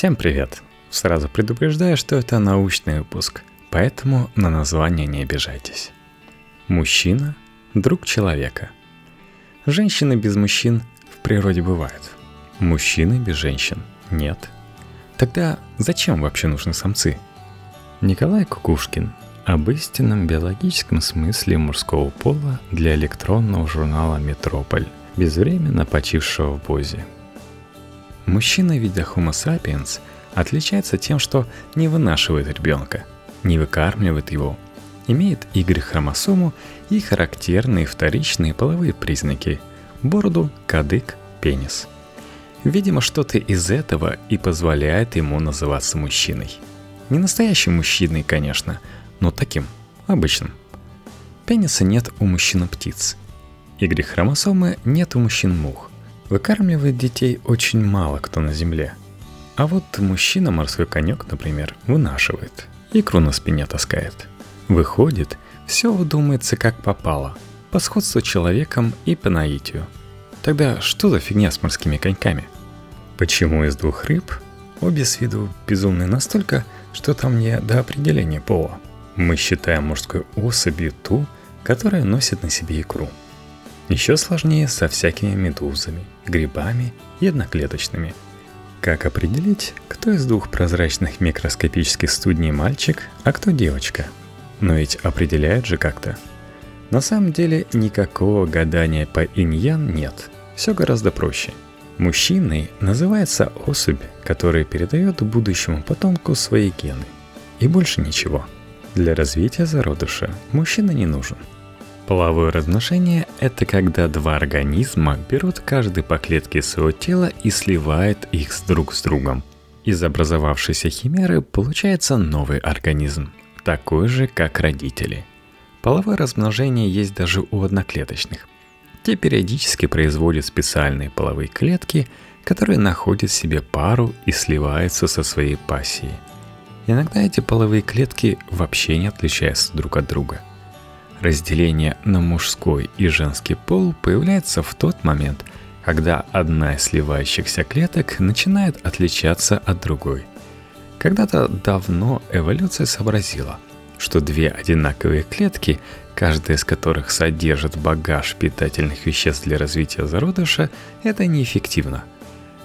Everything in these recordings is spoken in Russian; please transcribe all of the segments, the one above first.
Всем привет! Сразу предупреждаю, что это научный выпуск, поэтому на название не обижайтесь. Мужчина – друг человека. Женщины без мужчин в природе бывают. Мужчины без женщин – нет. Тогда зачем вообще нужны самцы? Николай Кукушкин об истинном биологическом смысле мужского пола для электронного журнала «Метрополь», безвременно почившего в позе – Мужчина вида Homo sapiens отличается тем, что не вынашивает ребенка, не выкармливает его, имеет Y-хромосому и характерные вторичные половые признаки – бороду, кадык, пенис. Видимо, что-то из этого и позволяет ему называться мужчиной. Не настоящим мужчиной, конечно, но таким, обычным. Пениса нет у мужчин птиц. Y-хромосомы нет у мужчин мух. Выкармливает детей очень мало кто на Земле. А вот мужчина морской конек, например, вынашивает. Икру на спине таскает. Выходит, все выдумается как попало. По сходству человеком и по наитию. Тогда что за фигня с морскими коньками? Почему из двух рыб обе с виду безумные настолько, что там не до определения пола? Мы считаем мужской особью ту, которая носит на себе икру – еще сложнее со всякими медузами, грибами и одноклеточными. Как определить, кто из двух прозрачных микроскопических студней мальчик, а кто девочка? Но ведь определяют же как-то. На самом деле никакого гадания по иньян нет. Все гораздо проще. Мужчиной называется особь, которая передает будущему потомку свои гены. И больше ничего. Для развития зародыша мужчина не нужен – Половое размножение – это когда два организма берут каждый по клетке своего тела и сливают их с друг с другом. Из образовавшейся химеры получается новый организм, такой же, как родители. Половое размножение есть даже у одноклеточных. Те периодически производят специальные половые клетки, которые находят себе пару и сливаются со своей пассией. Иногда эти половые клетки вообще не отличаются друг от друга – Разделение на мужской и женский пол появляется в тот момент, когда одна из сливающихся клеток начинает отличаться от другой. Когда-то давно эволюция сообразила, что две одинаковые клетки, каждая из которых содержит багаж питательных веществ для развития зародыша, это неэффективно.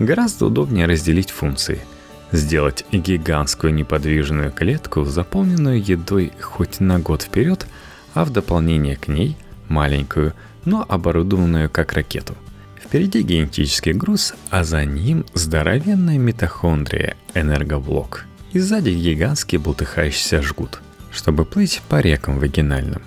Гораздо удобнее разделить функции – Сделать гигантскую неподвижную клетку, заполненную едой хоть на год вперед – а в дополнение к ней маленькую, но оборудованную как ракету. Впереди генетический груз, а за ним здоровенная митохондрия, энергоблок. И сзади гигантский бултыхающийся жгут, чтобы плыть по рекам вагинальным.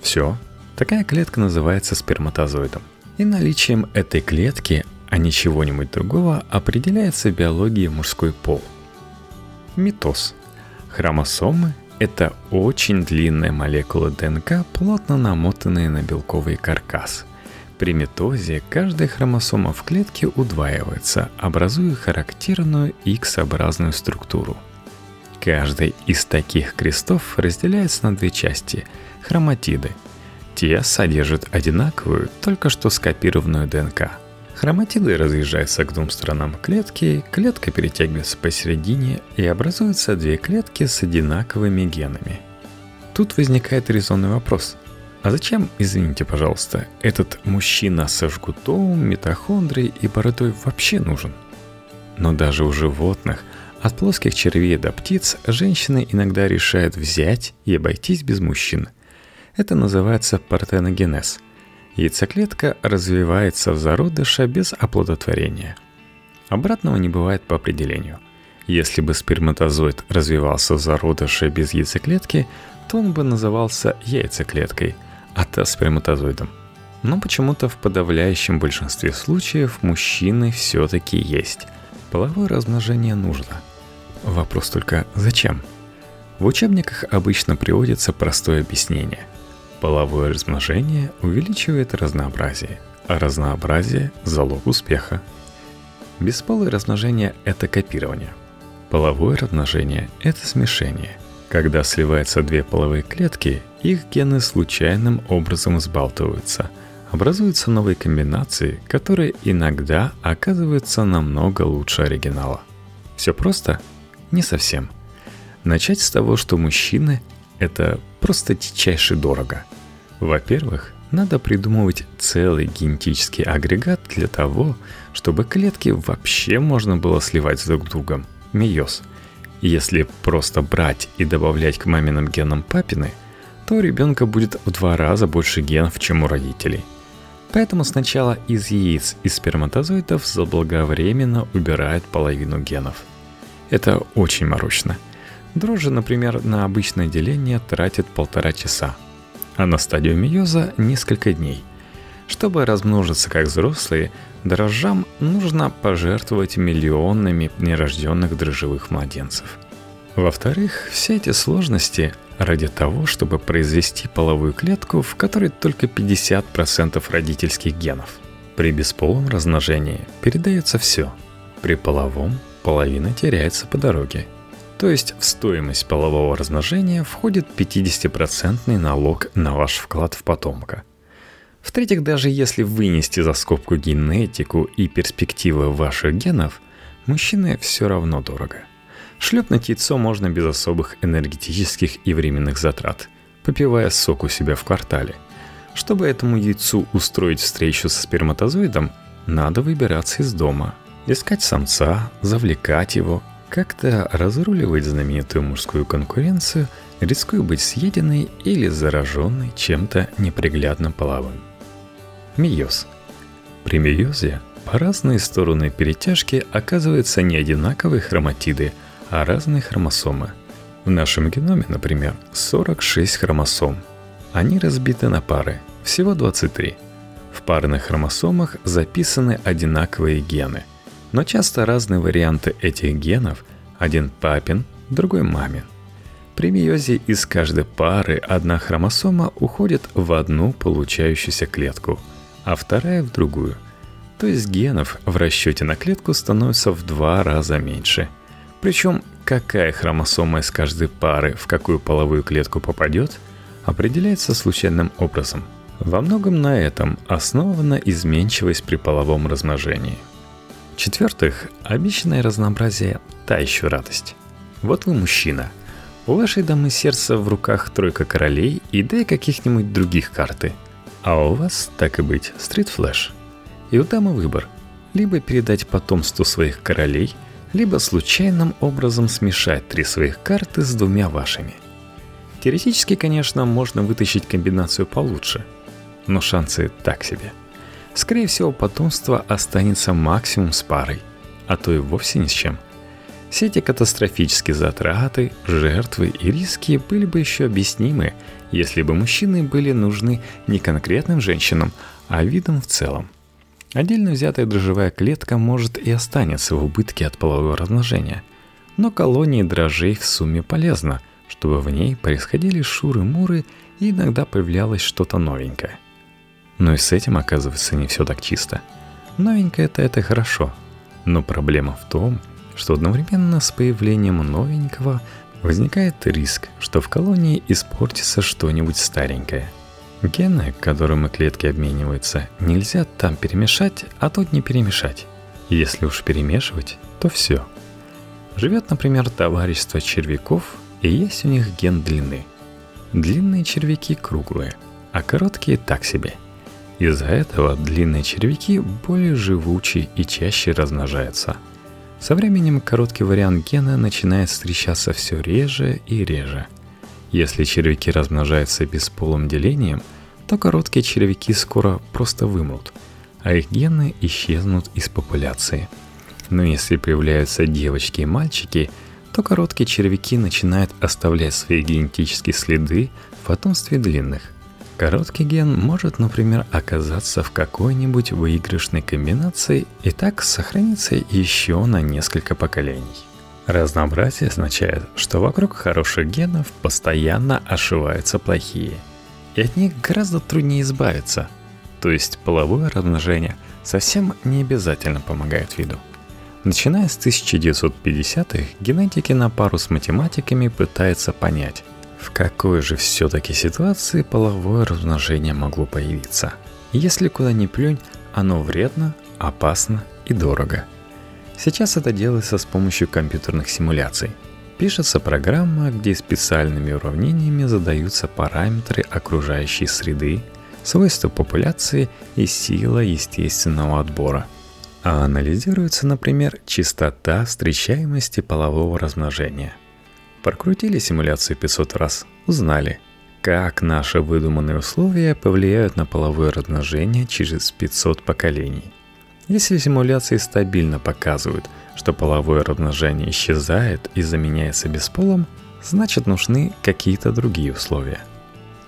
Все, такая клетка называется сперматозоидом. И наличием этой клетки, а не чего-нибудь другого, определяется биология мужской пол. Митоз. Хромосомы это очень длинная молекула ДНК, плотно намотанная на белковый каркас. При митозе каждая хромосома в клетке удваивается, образуя характерную X-образную структуру. Каждый из таких крестов разделяется на две части – хроматиды. Те содержат одинаковую, только что скопированную ДНК – Хроматиды разъезжаются к двум сторонам клетки, клетка перетягивается посередине и образуются две клетки с одинаковыми генами. Тут возникает резонный вопрос. А зачем, извините, пожалуйста, этот мужчина со жгутом, митохондрией и бородой вообще нужен? Но даже у животных, от плоских червей до птиц, женщины иногда решают взять и обойтись без мужчин. Это называется партеногенез – Яйцеклетка развивается в зародыше без оплодотворения. Обратного не бывает по определению. Если бы сперматозоид развивался в зародыше без яйцеклетки, то он бы назывался яйцеклеткой, а та сперматозоидом. Но почему-то в подавляющем большинстве случаев мужчины все-таки есть. Половое размножение нужно. Вопрос только зачем? В учебниках обычно приводится простое объяснение – Половое размножение увеличивает разнообразие, а разнообразие – залог успеха. Бесполое размножение – это копирование. Половое размножение – это смешение. Когда сливаются две половые клетки, их гены случайным образом сбалтываются. Образуются новые комбинации, которые иногда оказываются намного лучше оригинала. Все просто? Не совсем. Начать с того, что мужчины – это просто дичайше дорого. Во-первых, надо придумывать целый генетический агрегат для того, чтобы клетки вообще можно было сливать друг с другом. Мейоз. Если просто брать и добавлять к маминым генам папины, то у ребенка будет в два раза больше генов, чем у родителей. Поэтому сначала из яиц и сперматозоидов заблаговременно убирают половину генов. Это очень морочно. Дрожжи, например, на обычное деление тратят полтора часа – а на стадию мейоза несколько дней. Чтобы размножиться как взрослые, дрожжам нужно пожертвовать миллионами нерожденных дрожжевых младенцев. Во-вторых, все эти сложности ради того, чтобы произвести половую клетку, в которой только 50% родительских генов. При бесполом размножении передается все. При половом половина теряется по дороге – то есть в стоимость полового размножения входит 50% налог на ваш вклад в потомка. В-третьих, даже если вынести за скобку генетику и перспективы ваших генов, мужчине все равно дорого. Шлепнуть яйцо можно без особых энергетических и временных затрат, попивая сок у себя в квартале. Чтобы этому яйцу устроить встречу со сперматозоидом, надо выбираться из дома, искать самца, завлекать его – как-то разруливать знаменитую мужскую конкуренцию, рискуя быть съеденной или зараженной чем-то неприглядно половым. Миоз. При миозе по разные стороны перетяжки оказываются не одинаковые хроматиды, а разные хромосомы. В нашем геноме, например, 46 хромосом. Они разбиты на пары, всего 23. В парных хромосомах записаны одинаковые гены – но часто разные варианты этих генов, один папин, другой мамин. При миозе из каждой пары одна хромосома уходит в одну получающуюся клетку, а вторая в другую. То есть генов в расчете на клетку становится в два раза меньше. Причем какая хромосома из каждой пары в какую половую клетку попадет, определяется случайным образом. Во многом на этом основана изменчивость при половом размножении – в-четвертых, обещанное разнообразие – та еще радость. Вот вы мужчина. У вашей дамы сердца в руках тройка королей и две каких-нибудь других карты. А у вас, так и быть, стрит-флэш. И у дамы выбор. Либо передать потомству своих королей, либо случайным образом смешать три своих карты с двумя вашими. Теоретически, конечно, можно вытащить комбинацию получше, но шансы так себе – Скорее всего, потомство останется максимум с парой, а то и вовсе ни с чем. Все эти катастрофические затраты, жертвы и риски были бы еще объяснимы, если бы мужчины были нужны не конкретным женщинам, а видам в целом. Отдельно взятая дрожжевая клетка может и останется в убытке от полового размножения, но колонии дрожжей в сумме полезно, чтобы в ней происходили шуры-муры и иногда появлялось что-то новенькое – но и с этим, оказывается, не все так чисто. Новенькое-то это хорошо. Но проблема в том, что одновременно с появлением новенького возникает риск, что в колонии испортится что-нибудь старенькое. Гены, которыми клетки обмениваются, нельзя там перемешать, а тут не перемешать. Если уж перемешивать, то все. Живет, например, товарищество червяков, и есть у них ген длины. Длинные червяки круглые, а короткие так себе – из-за этого длинные червяки более живучие и чаще размножаются. Со временем короткий вариант гена начинает встречаться все реже и реже. Если червяки размножаются бесполым делением, то короткие червяки скоро просто вымрут, а их гены исчезнут из популяции. Но если появляются девочки и мальчики, то короткие червяки начинают оставлять свои генетические следы в потомстве длинных. Короткий ген может, например, оказаться в какой-нибудь выигрышной комбинации и так сохраниться еще на несколько поколений. Разнообразие означает, что вокруг хороших генов постоянно ошиваются плохие, и от них гораздо труднее избавиться. То есть половое размножение совсем не обязательно помогает виду. Начиная с 1950-х, генетики на пару с математиками пытаются понять, в какой же все-таки ситуации половое размножение могло появиться? Если куда ни плюнь, оно вредно, опасно и дорого. Сейчас это делается с помощью компьютерных симуляций. Пишется программа, где специальными уравнениями задаются параметры окружающей среды, свойства популяции и сила естественного отбора. А анализируется, например, частота встречаемости полового размножения. Прокрутили симуляцию 500 раз, узнали, как наши выдуманные условия повлияют на половое размножение через 500 поколений. Если симуляции стабильно показывают, что половое размножение исчезает и заменяется бесполым, значит нужны какие-то другие условия.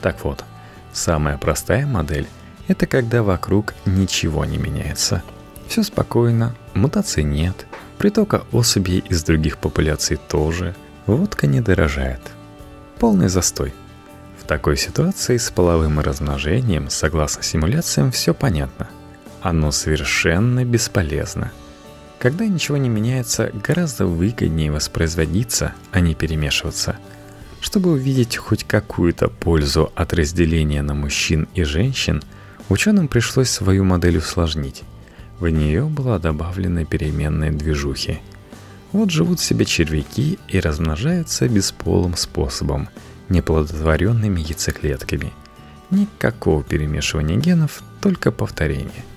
Так вот, самая простая модель – это когда вокруг ничего не меняется. Все спокойно, мутаций нет, притока особей из других популяций тоже, водка не дорожает. Полный застой. В такой ситуации с половым размножением, согласно симуляциям, все понятно – оно совершенно бесполезно. Когда ничего не меняется, гораздо выгоднее воспроизводиться, а не перемешиваться. Чтобы увидеть хоть какую-то пользу от разделения на мужчин и женщин, ученым пришлось свою модель усложнить. В нее была добавлена переменная движухи. Вот живут себе червяки и размножаются бесполым способом, неплодотворенными яйцеклетками. Никакого перемешивания генов, только повторение –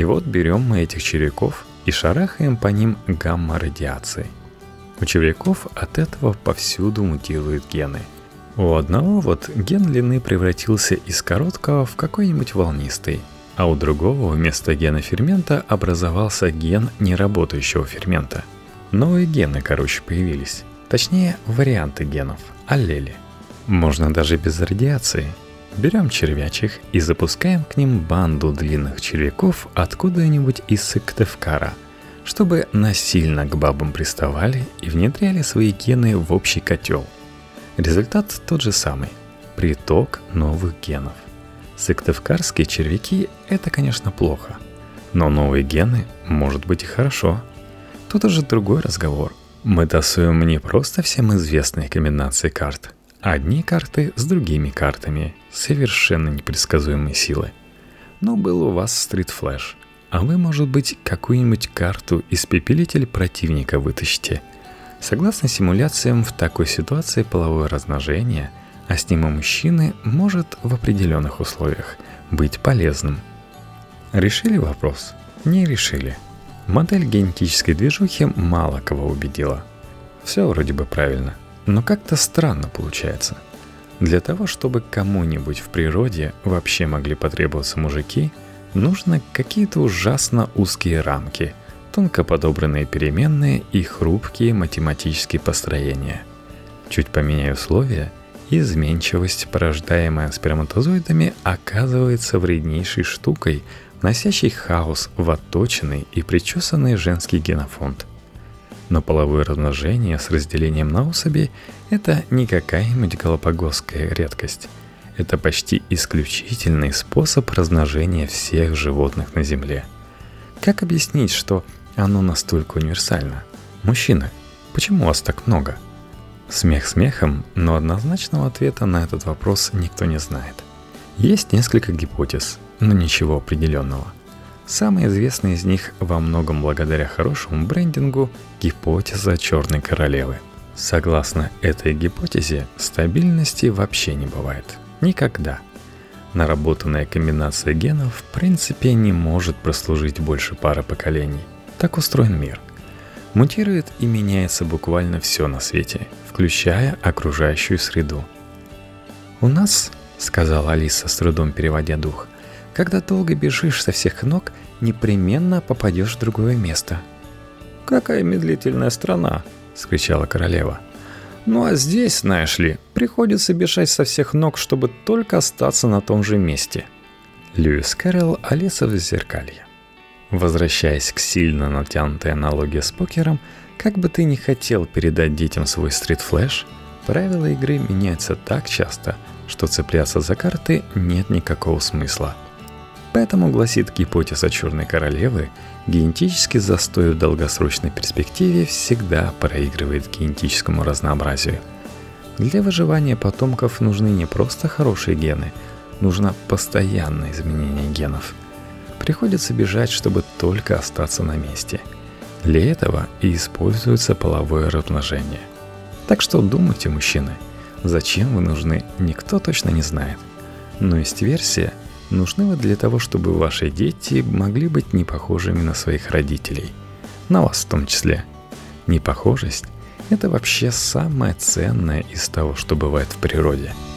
и вот берем мы этих червяков и шарахаем по ним гамма-радиацией. У червяков от этого повсюду мутируют гены. У одного вот ген длины превратился из короткого в какой-нибудь волнистый, а у другого вместо гена фермента образовался ген неработающего фермента. Новые гены, короче, появились. Точнее, варианты генов, аллели. Можно даже без радиации – Берем червячих и запускаем к ним банду длинных червяков откуда-нибудь из Сыктывкара, чтобы насильно к бабам приставали и внедряли свои гены в общий котел. Результат тот же самый – приток новых генов. Сыктывкарские червяки – это, конечно, плохо, но новые гены может быть и хорошо. Тут уже другой разговор. Мы тасуем не просто всем известные комбинации карт – Одни карты с другими картами, совершенно непредсказуемой силы. Но был у вас стрит флэш, а вы, может быть, какую-нибудь карту испепелитель противника вытащите. Согласно симуляциям, в такой ситуации половое размножение, а с ним и мужчины, может в определенных условиях быть полезным. Решили вопрос? Не решили. Модель генетической движухи мало кого убедила. Все вроде бы правильно – но как-то странно получается. Для того, чтобы кому-нибудь в природе вообще могли потребоваться мужики, нужно какие-то ужасно узкие рамки, тонко подобранные переменные и хрупкие математические построения. Чуть поменяя условия, изменчивость, порождаемая сперматозоидами, оказывается вреднейшей штукой, носящей хаос в отточенный и причесанный женский генофонд. Но половое размножение с разделением на особи – это не какая-нибудь галапагосская редкость. Это почти исключительный способ размножения всех животных на Земле. Как объяснить, что оно настолько универсально? Мужчины, почему вас так много? Смех смехом, но однозначного ответа на этот вопрос никто не знает. Есть несколько гипотез, но ничего определенного – Самая известная из них во многом благодаря хорошему брендингу – гипотеза Черной Королевы. Согласно этой гипотезе, стабильности вообще не бывает. Никогда. Наработанная комбинация генов в принципе не может прослужить больше пары поколений. Так устроен мир. Мутирует и меняется буквально все на свете, включая окружающую среду. «У нас, — сказала Алиса с трудом переводя дух, — когда долго бежишь со всех ног, непременно попадешь в другое место. «Какая медлительная страна!» — вскричала королева. «Ну а здесь, знаешь ли, приходится бежать со всех ног, чтобы только остаться на том же месте». Льюис Кэрролл «Алиса в Зазеркалье». Возвращаясь к сильно натянутой аналогии с покером, как бы ты ни хотел передать детям свой стрит-флэш, правила игры меняются так часто, что цепляться за карты нет никакого смысла – Поэтому, гласит гипотеза Черной Королевы, генетический застой в долгосрочной перспективе всегда проигрывает генетическому разнообразию. Для выживания потомков нужны не просто хорошие гены, нужно постоянное изменение генов. Приходится бежать, чтобы только остаться на месте. Для этого и используется половое размножение. Так что думайте, мужчины, зачем вы нужны, никто точно не знает. Но есть версия, нужны вы для того, чтобы ваши дети могли быть не похожими на своих родителей. На вас в том числе. Непохожесть – это вообще самое ценное из того, что бывает в природе –